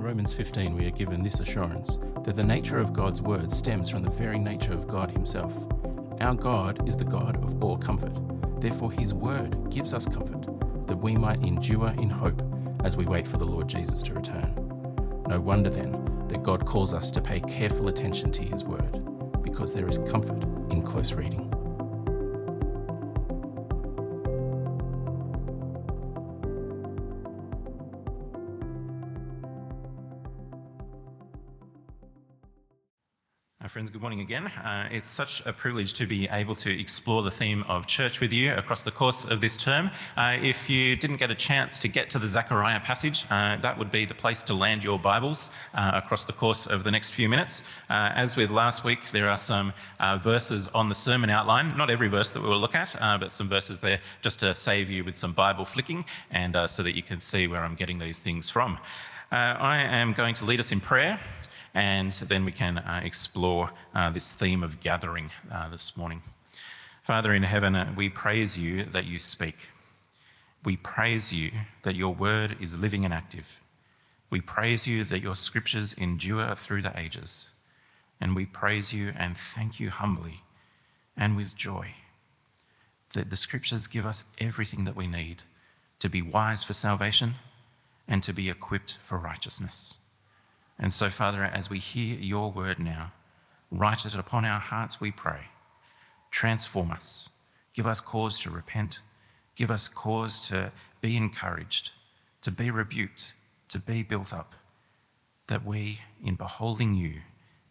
In Romans 15, we are given this assurance that the nature of God's word stems from the very nature of God Himself. Our God is the God of all comfort. Therefore, His word gives us comfort, that we might endure in hope as we wait for the Lord Jesus to return. No wonder then that God calls us to pay careful attention to His word, because there is comfort in close reading. Good morning again. Uh, it's such a privilege to be able to explore the theme of church with you across the course of this term. Uh, if you didn't get a chance to get to the Zechariah passage, uh, that would be the place to land your Bibles uh, across the course of the next few minutes. Uh, as with last week, there are some uh, verses on the sermon outline, not every verse that we will look at, but some verses there just to save you with some Bible flicking and so that you can see where I'm getting these things from. I am going to lead us in prayer and then we can uh, explore uh, this theme of gathering uh, this morning. Father in heaven, we praise you that you speak. We praise you that your word is living and active. We praise you that your scriptures endure through the ages. And we praise you and thank you humbly and with joy that the scriptures give us everything that we need to be wise for salvation and to be equipped for righteousness. And so, Father, as we hear your word now, write it upon our hearts, we pray. Transform us. Give us cause to repent. Give us cause to be encouraged, to be rebuked, to be built up, that we, in beholding you,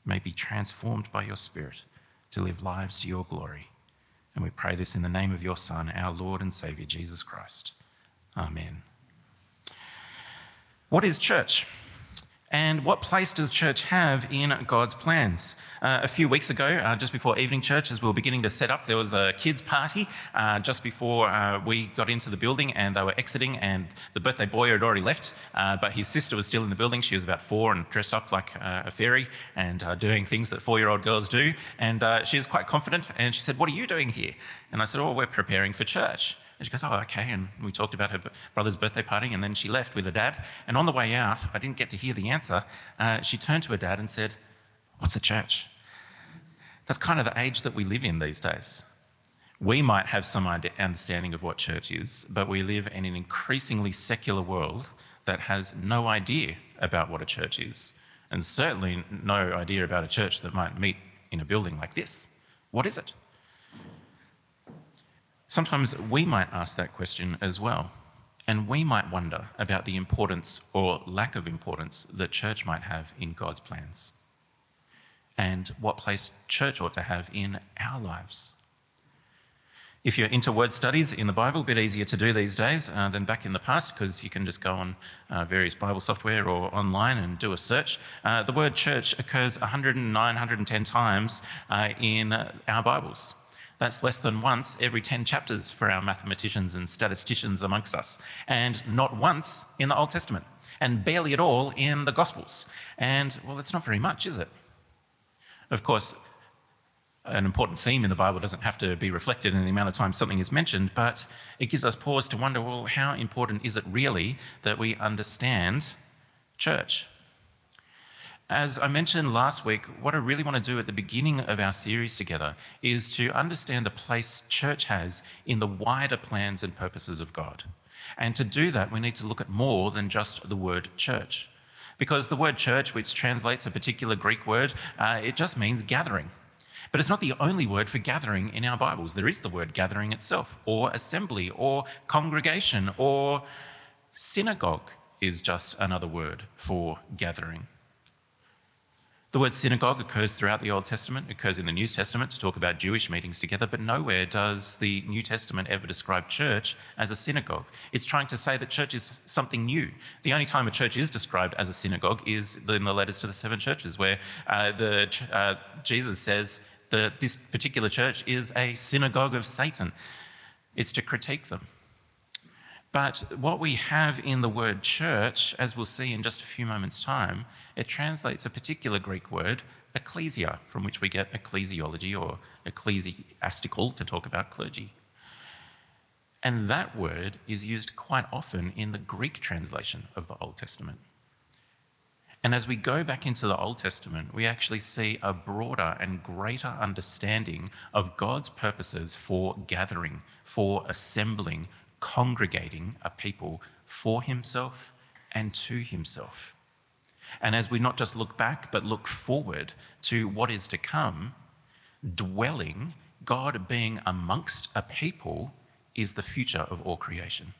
may be transformed by your Spirit to live lives to your glory. And we pray this in the name of your Son, our Lord and Saviour, Jesus Christ. Amen. What is church? And what place does church have in God's plans? Uh, a few weeks ago, uh, just before evening church, as we were beginning to set up, there was a kids' party uh, just before uh, we got into the building and they were exiting, and the birthday boy had already left, uh, but his sister was still in the building. She was about four and dressed up like uh, a fairy and doing things that four year old girls do. And she was quite confident, and she said, What are you doing here? And I said, Oh, we're preparing for church. And she goes, Oh, okay. And we talked about her brother's birthday party, and then she left with her dad. And on the way out, I didn't get to hear the answer. Uh, she turned to her dad and said, What's a church? That's kind of the age that we live in these days. We might have some understanding of what church is, but we live in an increasingly secular world that has no idea about what a church is, and certainly no idea about a church that might meet in a building like this. What is it? Sometimes we might ask that question as well. And we might wonder about the importance or lack of importance that church might have in God's plans and what place church ought to have in our lives. If you're into word studies in the Bible, a bit easier to do these days uh, than back in the past because you can just go on uh, various Bible software or online and do a search. Uh, the word church occurs 109, 110 times uh, in our Bibles. That's less than once every 10 chapters for our mathematicians and statisticians amongst us, and not once in the Old Testament, and barely at all in the Gospels. And, well, it's not very much, is it? Of course, an important theme in the Bible doesn't have to be reflected in the amount of times something is mentioned, but it gives us pause to wonder well, how important is it really that we understand church? As I mentioned last week, what I really want to do at the beginning of our series together is to understand the place church has in the wider plans and purposes of God. And to do that, we need to look at more than just the word church. Because the word church, which translates a particular Greek word, uh, it just means gathering. But it's not the only word for gathering in our Bibles. There is the word gathering itself, or assembly, or congregation, or synagogue is just another word for gathering. The word synagogue occurs throughout the Old Testament, occurs in the New Testament to talk about Jewish meetings together, but nowhere does the New Testament ever describe church as a synagogue. It's trying to say that church is something new. The only time a church is described as a synagogue is in the letters to the seven churches, where uh, the, uh, Jesus says that this particular church is a synagogue of Satan. It's to critique them. But what we have in the word church, as we'll see in just a few moments' time, it translates a particular Greek word, ecclesia, from which we get ecclesiology or ecclesiastical to talk about clergy. And that word is used quite often in the Greek translation of the Old Testament. And as we go back into the Old Testament, we actually see a broader and greater understanding of God's purposes for gathering, for assembling, congregating a people for himself and to himself. And as we not just look back, but look forward to what is to come, dwelling, God being amongst a people, is the future of all creation.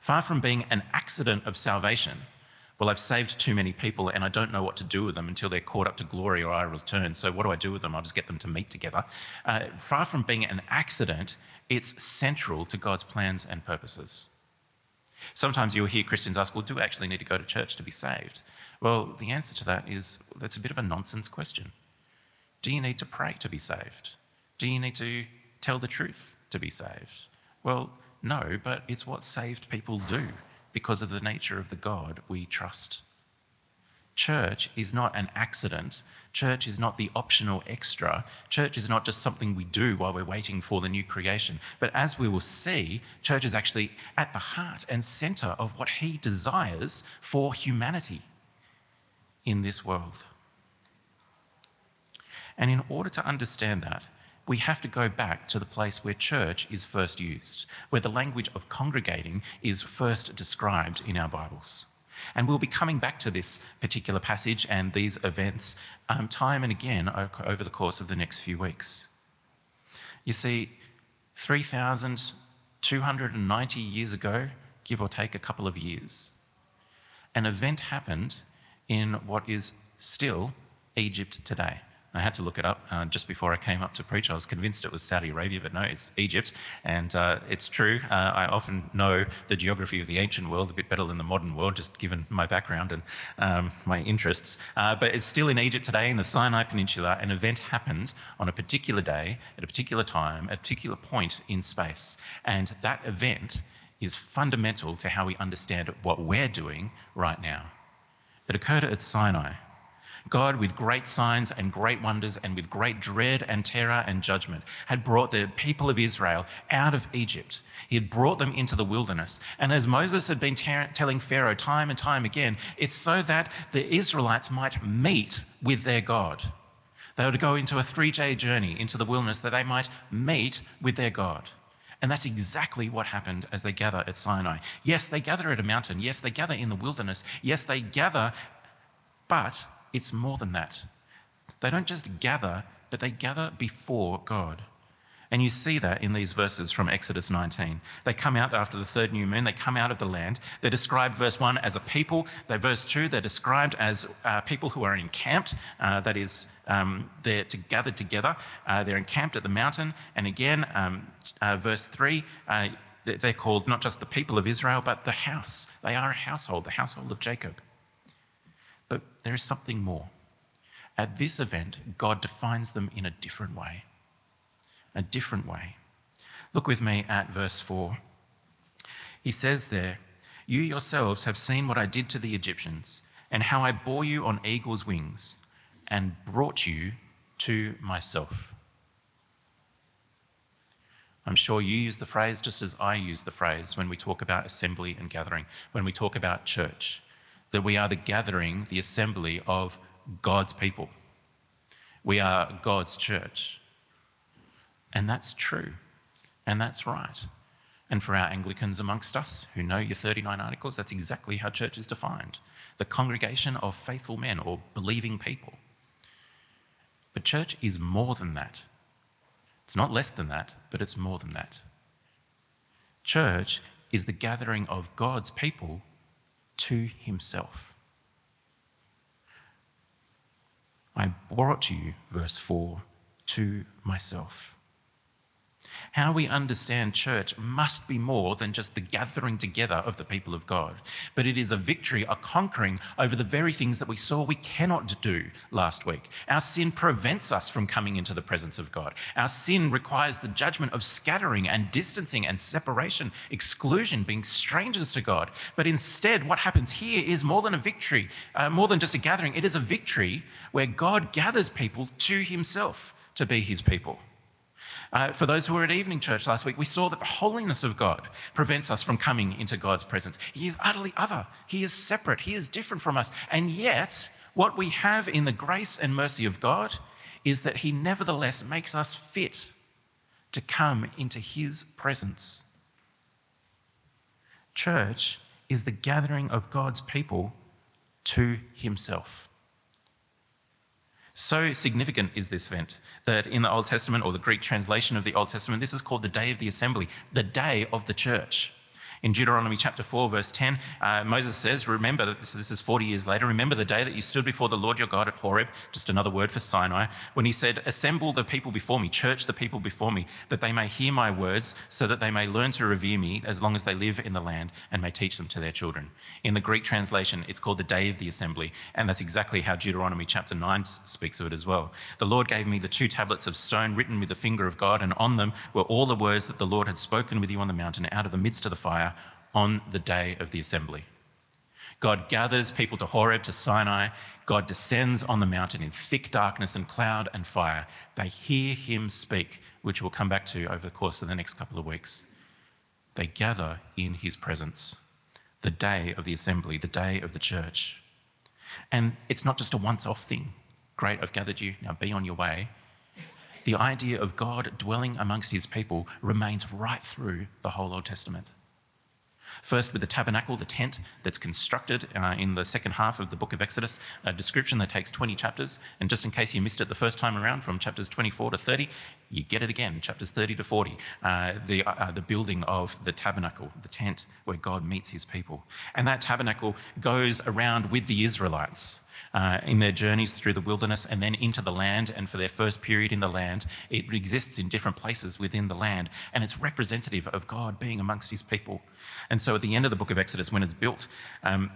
Far from being an accident of salvation, well, I've saved too many people and I don't know what to do with them until they're caught up to glory or I return. So, what do I do with them? I'll just get them to meet together. Uh, far from being an accident, it's central to God's plans and purposes. Sometimes you'll hear Christians ask, Well, do I actually need to go to church to be saved? Well, the answer to that is that's a bit of a nonsense question. Do you need to pray to be saved? Do you need to tell the truth to be saved? Well, no, but it's what saved people do because of the nature of the God we trust. Church is not an accident. Church is not the optional extra. Church is not just something we do while we're waiting for the new creation. But as we will see, church is actually at the heart and center of what He desires for humanity in this world. And in order to understand that, we have to go back to the place where church is first used, where the language of congregating is first described in our Bibles. And we'll be coming back to this particular passage and these events um, time and again over the course of the next few weeks. You see, 3,290 years ago, give or take a couple of years, an event happened in what is still Egypt today. I had to look it up uh, just before I came up to preach. I was convinced it was Saudi Arabia, but no, it's Egypt. And uh, it's true. Uh, I often know the geography of the ancient world a bit better than the modern world, just given my background and um, my interests. Uh, but it's still in Egypt today, in the Sinai Peninsula. An event happened on a particular day, at a particular time, at a particular point in space. And that event is fundamental to how we understand what we're doing right now. It occurred at Sinai. God, with great signs and great wonders and with great dread and terror and judgment, had brought the people of Israel out of Egypt. He had brought them into the wilderness. And as Moses had been ter- telling Pharaoh time and time again, it's so that the Israelites might meet with their God. They to go into a three day journey into the wilderness that they might meet with their God. And that's exactly what happened as they gather at Sinai. Yes, they gather at a mountain. Yes, they gather in the wilderness. Yes, they gather, but it's more than that. They don't just gather, but they gather before God. And you see that in these verses from Exodus 19. They come out after the third new moon, they come out of the land. They're described, verse 1, as a people. They, verse 2, they're described as uh, people who are encamped, uh, that is, um, they're to gathered together. Uh, they're encamped at the mountain. And again, um, uh, verse 3, uh, they're called not just the people of Israel, but the house. They are a household, the household of Jacob. But there is something more. At this event, God defines them in a different way. A different way. Look with me at verse 4. He says there, You yourselves have seen what I did to the Egyptians, and how I bore you on eagle's wings, and brought you to myself. I'm sure you use the phrase just as I use the phrase when we talk about assembly and gathering, when we talk about church that we are the gathering, the assembly of God's people. We are God's church. And that's true. And that's right. And for our Anglicans amongst us who know your 39 articles, that's exactly how church is defined the congregation of faithful men or believing people. But church is more than that. It's not less than that, but it's more than that. Church is the gathering of God's people to himself. I brought you, verse 4, to myself. How we understand church must be more than just the gathering together of the people of God, but it is a victory, a conquering over the very things that we saw we cannot do last week. Our sin prevents us from coming into the presence of God. Our sin requires the judgment of scattering and distancing and separation, exclusion, being strangers to God. But instead, what happens here is more than a victory, uh, more than just a gathering. It is a victory where God gathers people to himself to be his people. Uh, for those who were at evening church last week, we saw that the holiness of God prevents us from coming into God's presence. He is utterly other, He is separate, He is different from us. And yet, what we have in the grace and mercy of God is that He nevertheless makes us fit to come into His presence. Church is the gathering of God's people to Himself. So significant is this event that in the Old Testament, or the Greek translation of the Old Testament, this is called the day of the assembly, the day of the church. In Deuteronomy chapter 4, verse 10, uh, Moses says, Remember, so this is 40 years later, remember the day that you stood before the Lord your God at Horeb, just another word for Sinai, when he said, Assemble the people before me, church the people before me, that they may hear my words, so that they may learn to revere me as long as they live in the land and may teach them to their children. In the Greek translation, it's called the day of the assembly, and that's exactly how Deuteronomy chapter 9 speaks of it as well. The Lord gave me the two tablets of stone written with the finger of God, and on them were all the words that the Lord had spoken with you on the mountain out of the midst of the fire on the day of the assembly. God gathers people to Horeb, to Sinai. God descends on the mountain in thick darkness and cloud and fire. They hear him speak, which we'll come back to over the course of the next couple of weeks. They gather in his presence, the day of the assembly, the day of the church. And it's not just a once off thing. Great, I've gathered you, now be on your way. The idea of God dwelling amongst his people remains right through the whole Old Testament. First, with the tabernacle, the tent that's constructed uh, in the second half of the book of Exodus, a description that takes 20 chapters. And just in case you missed it the first time around, from chapters 24 to 30, you get it again, chapters 30 to 40. Uh, the, uh, the building of the tabernacle, the tent where God meets his people. And that tabernacle goes around with the Israelites uh, in their journeys through the wilderness and then into the land. And for their first period in the land, it exists in different places within the land. And it's representative of God being amongst his people. And so at the end of the book of Exodus, when it's built, um,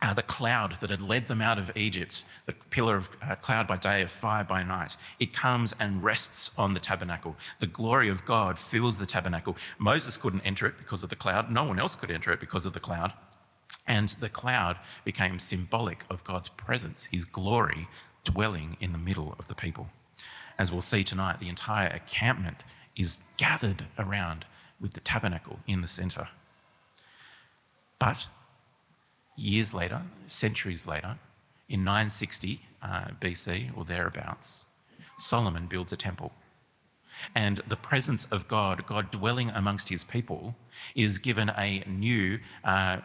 uh, the cloud that had led them out of Egypt, the pillar of uh, cloud by day, of fire by night, it comes and rests on the tabernacle. The glory of God fills the tabernacle. Moses couldn't enter it because of the cloud. No one else could enter it because of the cloud. And the cloud became symbolic of God's presence, his glory dwelling in the middle of the people. As we'll see tonight, the entire encampment is gathered around with the tabernacle in the center. But years later, centuries later, in 960 uh, BC or thereabouts, Solomon builds a temple. And the presence of God, God dwelling amongst his people, is given a new uh,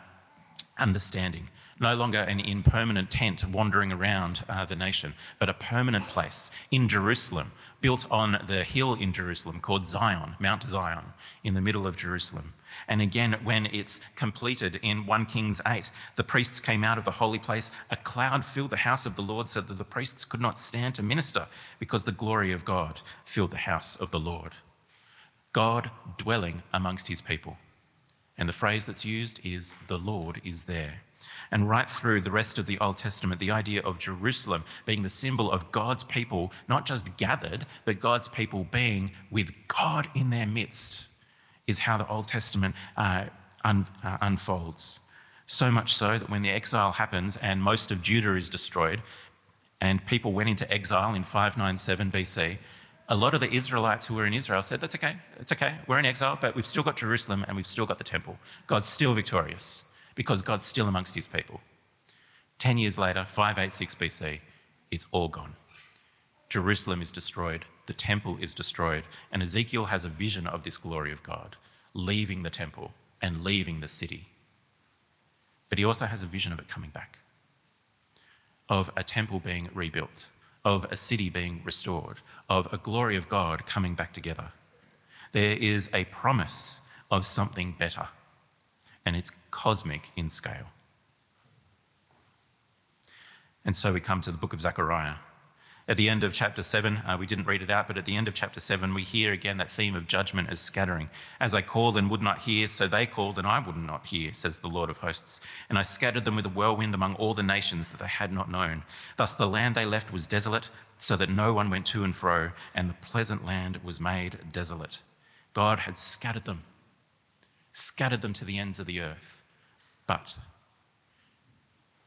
understanding. No longer an impermanent tent wandering around uh, the nation, but a permanent place in Jerusalem, built on the hill in Jerusalem called Zion, Mount Zion, in the middle of Jerusalem. And again, when it's completed in 1 Kings 8, the priests came out of the holy place. A cloud filled the house of the Lord so that the priests could not stand to minister because the glory of God filled the house of the Lord. God dwelling amongst his people. And the phrase that's used is, the Lord is there. And right through the rest of the Old Testament, the idea of Jerusalem being the symbol of God's people, not just gathered, but God's people being with God in their midst, is how the Old Testament uh, un- uh, unfolds. So much so that when the exile happens and most of Judah is destroyed, and people went into exile in 597 BC, a lot of the Israelites who were in Israel said, That's okay, it's okay, we're in exile, but we've still got Jerusalem and we've still got the temple. God's still victorious because God's still amongst his people. Ten years later, 586 BC, it's all gone. Jerusalem is destroyed, the temple is destroyed, and Ezekiel has a vision of this glory of God leaving the temple and leaving the city. But he also has a vision of it coming back, of a temple being rebuilt, of a city being restored, of a glory of God coming back together. There is a promise of something better, and it's cosmic in scale. And so we come to the book of Zechariah. At the end of chapter 7, uh, we didn't read it out, but at the end of chapter 7, we hear again that theme of judgment as scattering. As I called and would not hear, so they called and I would not hear, says the Lord of hosts. And I scattered them with a whirlwind among all the nations that they had not known. Thus the land they left was desolate, so that no one went to and fro, and the pleasant land was made desolate. God had scattered them, scattered them to the ends of the earth. But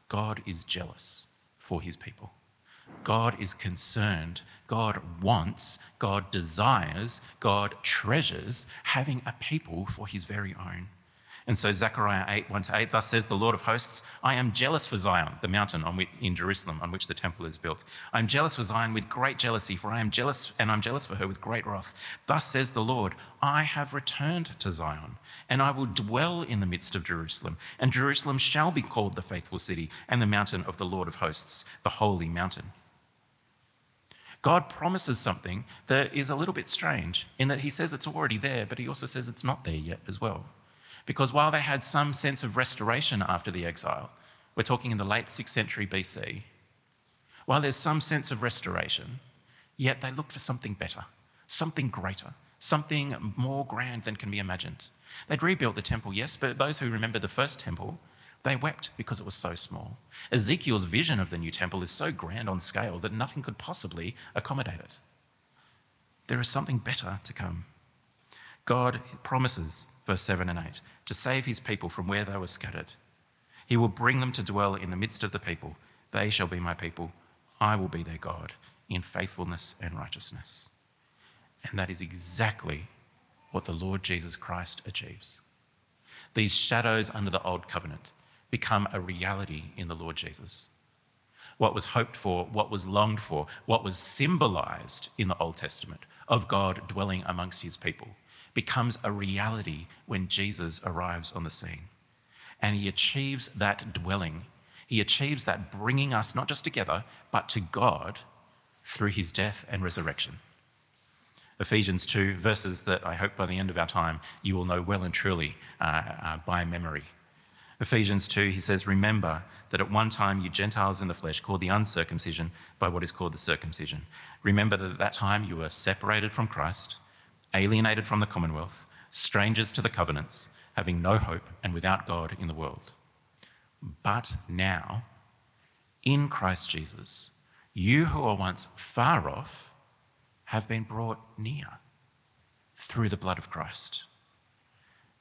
God is jealous for his people. God is concerned, God wants, God desires, God treasures having a people for his very own. And so Zechariah 8, 1 to 8, thus says the Lord of hosts, I am jealous for Zion, the mountain which, in Jerusalem on which the temple is built. I am jealous for Zion with great jealousy, for I am jealous, and I'm jealous for her with great wrath. Thus says the Lord, I have returned to Zion, and I will dwell in the midst of Jerusalem. And Jerusalem shall be called the faithful city, and the mountain of the Lord of hosts, the holy mountain. God promises something that is a little bit strange in that he says it's already there, but he also says it's not there yet as well. Because while they had some sense of restoration after the exile, we're talking in the late 6th century BC, while there's some sense of restoration, yet they looked for something better, something greater, something more grand than can be imagined. They'd rebuilt the temple, yes, but those who remember the first temple they wept because it was so small. Ezekiel's vision of the new temple is so grand on scale that nothing could possibly accommodate it. There is something better to come. God promises, verse 7 and 8, to save his people from where they were scattered. He will bring them to dwell in the midst of the people. They shall be my people. I will be their God in faithfulness and righteousness. And that is exactly what the Lord Jesus Christ achieves. These shadows under the old covenant, become a reality in the Lord Jesus. What was hoped for, what was longed for, what was symbolized in the Old Testament of God dwelling amongst his people becomes a reality when Jesus arrives on the scene. And he achieves that dwelling. He achieves that bringing us not just together, but to God through his death and resurrection. Ephesians 2, verses that I hope by the end of our time you will know well and truly uh, uh, by memory. Ephesians 2, he says, Remember that at one time you Gentiles in the flesh called the uncircumcision by what is called the circumcision. Remember that at that time you were separated from Christ, alienated from the commonwealth, strangers to the covenants, having no hope and without God in the world. But now, in Christ Jesus, you who were once far off have been brought near through the blood of Christ.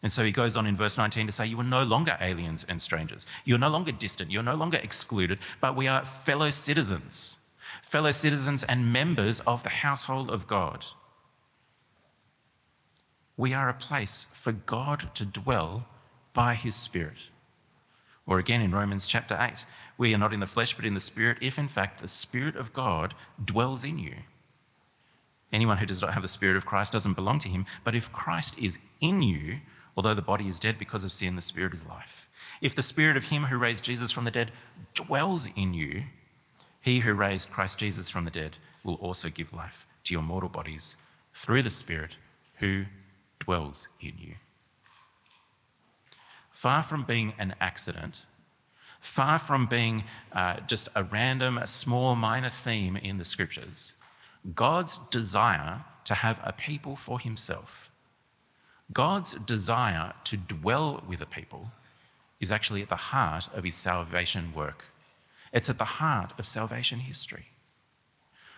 And so he goes on in verse 19 to say, You are no longer aliens and strangers. You're no longer distant. You're no longer excluded, but we are fellow citizens, fellow citizens and members of the household of God. We are a place for God to dwell by his Spirit. Or again in Romans chapter 8, we are not in the flesh but in the Spirit, if in fact the Spirit of God dwells in you. Anyone who does not have the Spirit of Christ doesn't belong to him, but if Christ is in you, Although the body is dead because of sin, the spirit is life. If the spirit of him who raised Jesus from the dead dwells in you, he who raised Christ Jesus from the dead will also give life to your mortal bodies through the spirit who dwells in you. Far from being an accident, far from being uh, just a random, a small, minor theme in the scriptures, God's desire to have a people for himself God's desire to dwell with a people is actually at the heart of his salvation work. It's at the heart of salvation history.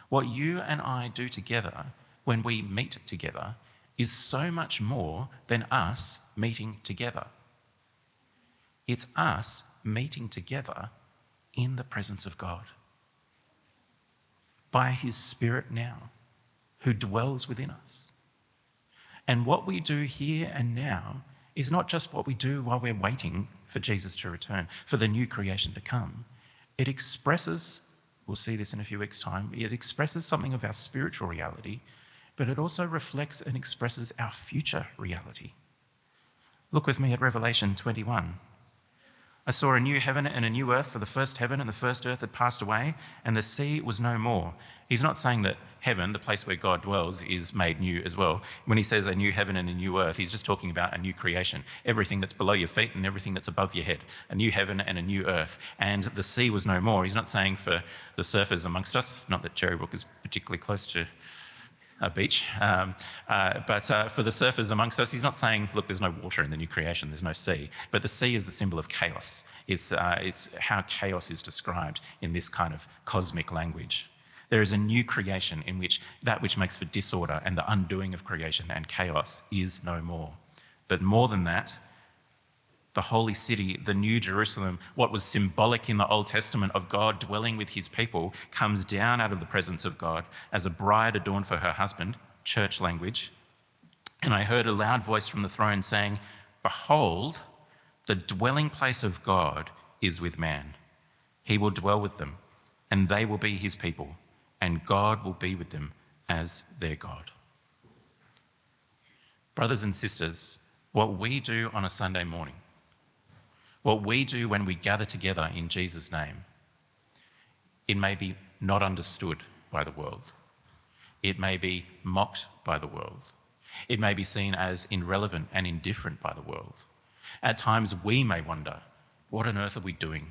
What you and I do together when we meet together is so much more than us meeting together. It's us meeting together in the presence of God by his Spirit now, who dwells within us. And what we do here and now is not just what we do while we're waiting for Jesus to return, for the new creation to come. It expresses, we'll see this in a few weeks' time, it expresses something of our spiritual reality, but it also reflects and expresses our future reality. Look with me at Revelation 21. I saw a new heaven and a new earth, for the first heaven and the first earth had passed away, and the sea was no more. He's not saying that heaven, the place where God dwells, is made new as well. When he says a new heaven and a new earth, he's just talking about a new creation. Everything that's below your feet and everything that's above your head. A new heaven and a new earth. And the sea was no more. He's not saying for the surfers amongst us, not that Cherrybrook is particularly close to a beach. Um, uh, but uh, for the surfers amongst us, he's not saying, look, there's no water in the new creation, there's no sea. But the sea is the symbol of chaos. It's, uh, it's how chaos is described in this kind of cosmic language. There is a new creation in which that which makes for disorder and the undoing of creation and chaos is no more. But more than that, the holy city, the new Jerusalem, what was symbolic in the Old Testament of God dwelling with his people, comes down out of the presence of God as a bride adorned for her husband, church language. And I heard a loud voice from the throne saying, Behold, the dwelling place of God is with man. He will dwell with them, and they will be his people, and God will be with them as their God. Brothers and sisters, what we do on a Sunday morning, what we do when we gather together in Jesus' name, it may be not understood by the world. It may be mocked by the world. It may be seen as irrelevant and indifferent by the world. At times, we may wonder what on earth are we doing?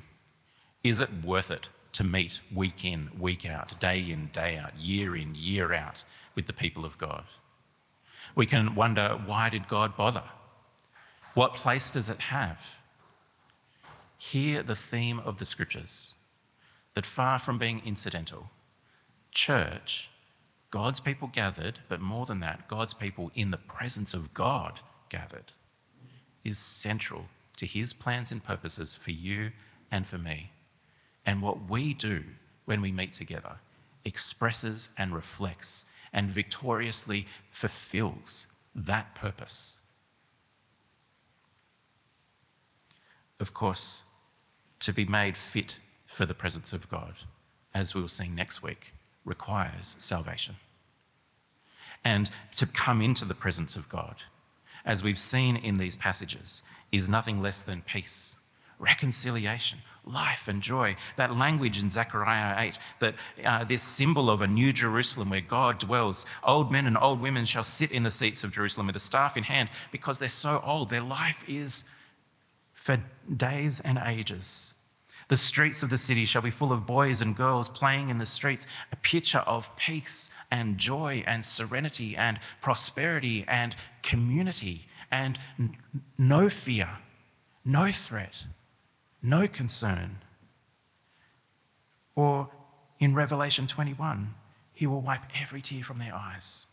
Is it worth it to meet week in, week out, day in, day out, year in, year out with the people of God? We can wonder why did God bother? What place does it have? Hear the theme of the scriptures that far from being incidental, church, God's people gathered, but more than that, God's people in the presence of God gathered, is central to his plans and purposes for you and for me. And what we do when we meet together expresses and reflects and victoriously fulfills that purpose. Of course, to be made fit for the presence of God, as we'll see next week, requires salvation. And to come into the presence of God, as we've seen in these passages, is nothing less than peace, reconciliation, life, and joy. That language in Zechariah 8, that uh, this symbol of a new Jerusalem where God dwells. Old men and old women shall sit in the seats of Jerusalem with a staff in hand because they're so old. Their life is for days and ages. The streets of the city shall be full of boys and girls playing in the streets, a picture of peace and joy and serenity and prosperity and community and n- no fear, no threat, no concern. Or in Revelation 21, he will wipe every tear from their eyes.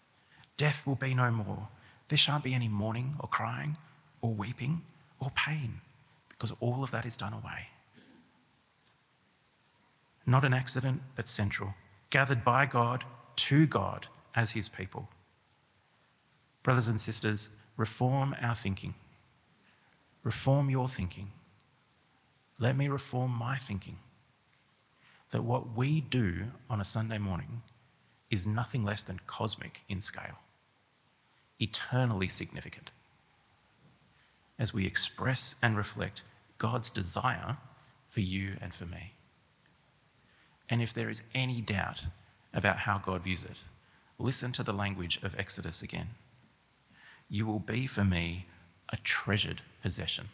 Death will be no more. There shan't be any mourning or crying or weeping or pain because all of that is done away. Not an accident, but central. Gathered by God, to God as his people. Brothers and sisters, reform our thinking. Reform your thinking. Let me reform my thinking. That what we do on a Sunday morning is nothing less than cosmic in scale, eternally significant. As we express and reflect God's desire for you and for me. And if there is any doubt about how God views it, listen to the language of Exodus again. You will be for me a treasured possession.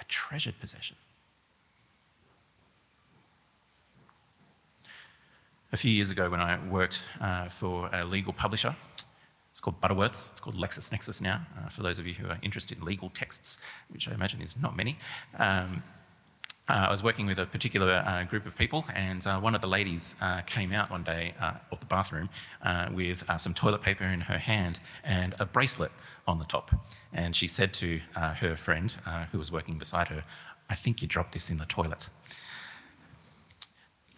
A treasured possession. A few years ago, when I worked uh, for a legal publisher, it's called Butterworths. It's called LexisNexis now, uh, for those of you who are interested in legal texts, which I imagine is not many. Um, I was working with a particular uh, group of people, and uh, one of the ladies uh, came out one day uh, of the bathroom uh, with some toilet paper in her hand and a bracelet on the top. And she said to her friend, who was working beside her, I think you dropped this in the toilet.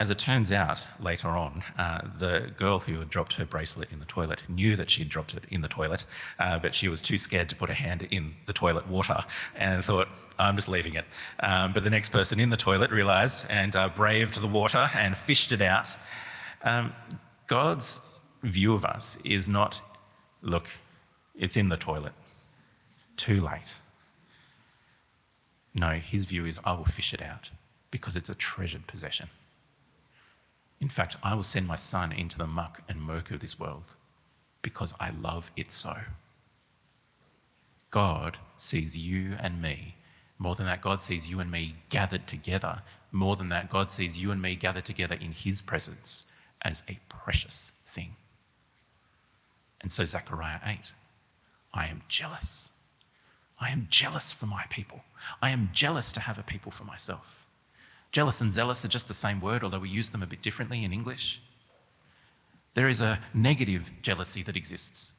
As it turns out, later on, uh, the girl who had dropped her bracelet in the toilet knew that she'd dropped it in the toilet, uh, but she was too scared to put her hand in the toilet water and thought, I'm just leaving it. Um, but the next person in the toilet realised and uh, braved the water and fished it out. Um, God's view of us is not, look, it's in the toilet. Too late. No, his view is, I will fish it out because it's a treasured possession. In fact, I will send my son into the muck and murk of this world because I love it so. God sees you and me. More than that, God sees you and me gathered together. More than that, God sees you and me gathered together in his presence as a precious thing. And so, Zechariah 8, I am jealous. I am jealous for my people. I am jealous to have a people for myself. Jealous and zealous are just the same word, although we use them a bit differently in English. There is a negative jealousy that exists,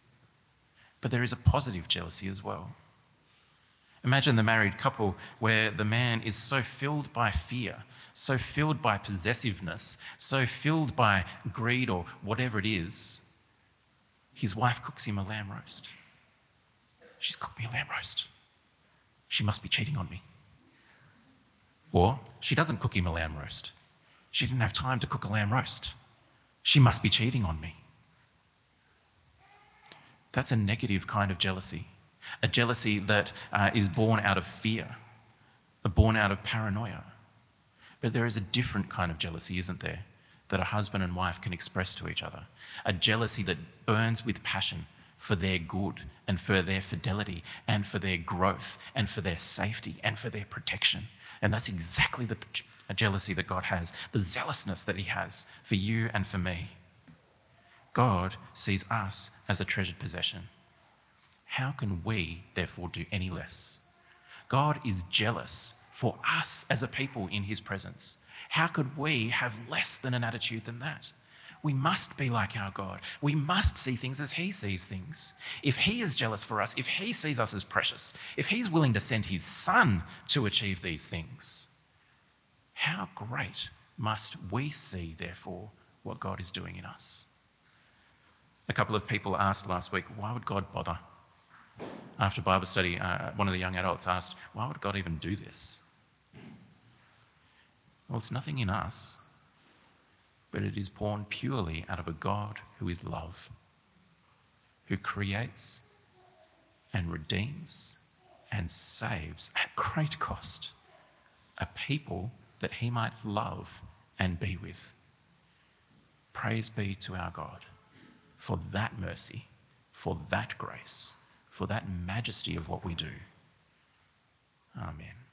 but there is a positive jealousy as well. Imagine the married couple where the man is so filled by fear, so filled by possessiveness, so filled by greed or whatever it is, his wife cooks him a lamb roast. She's cooked me a lamb roast. She must be cheating on me. Or she doesn't cook him a lamb roast. She didn't have time to cook a lamb roast. She must be cheating on me. That's a negative kind of jealousy a jealousy that uh, is born out of fear, born out of paranoia. But there is a different kind of jealousy, isn't there, that a husband and wife can express to each other? A jealousy that burns with passion for their good and for their fidelity and for their growth and for their safety and for their protection. And that's exactly the jealousy that God has, the zealousness that He has for you and for me. God sees us as a treasured possession. How can we, therefore, do any less? God is jealous for us as a people in his presence. How could we have less than an attitude than that? We must be like our God. We must see things as He sees things. If He is jealous for us, if He sees us as precious, if He's willing to send His Son to achieve these things, how great must we see, therefore, what God is doing in us? A couple of people asked last week, why would God bother? After Bible study, uh, one of the young adults asked, Why would God even do this? Well, it's nothing in us, but it is born purely out of a God who is love, who creates and redeems and saves at great cost a people that he might love and be with. Praise be to our God for that mercy, for that grace for that majesty of what we do. Amen.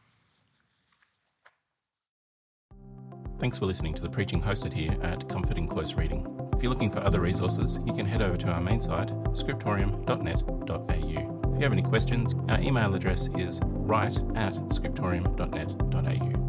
Thanks for listening to the preaching hosted here at Comfort in Close Reading. If you're looking for other resources, you can head over to our main site, scriptorium.net.au. If you have any questions, our email address is write at scriptorium.net.au.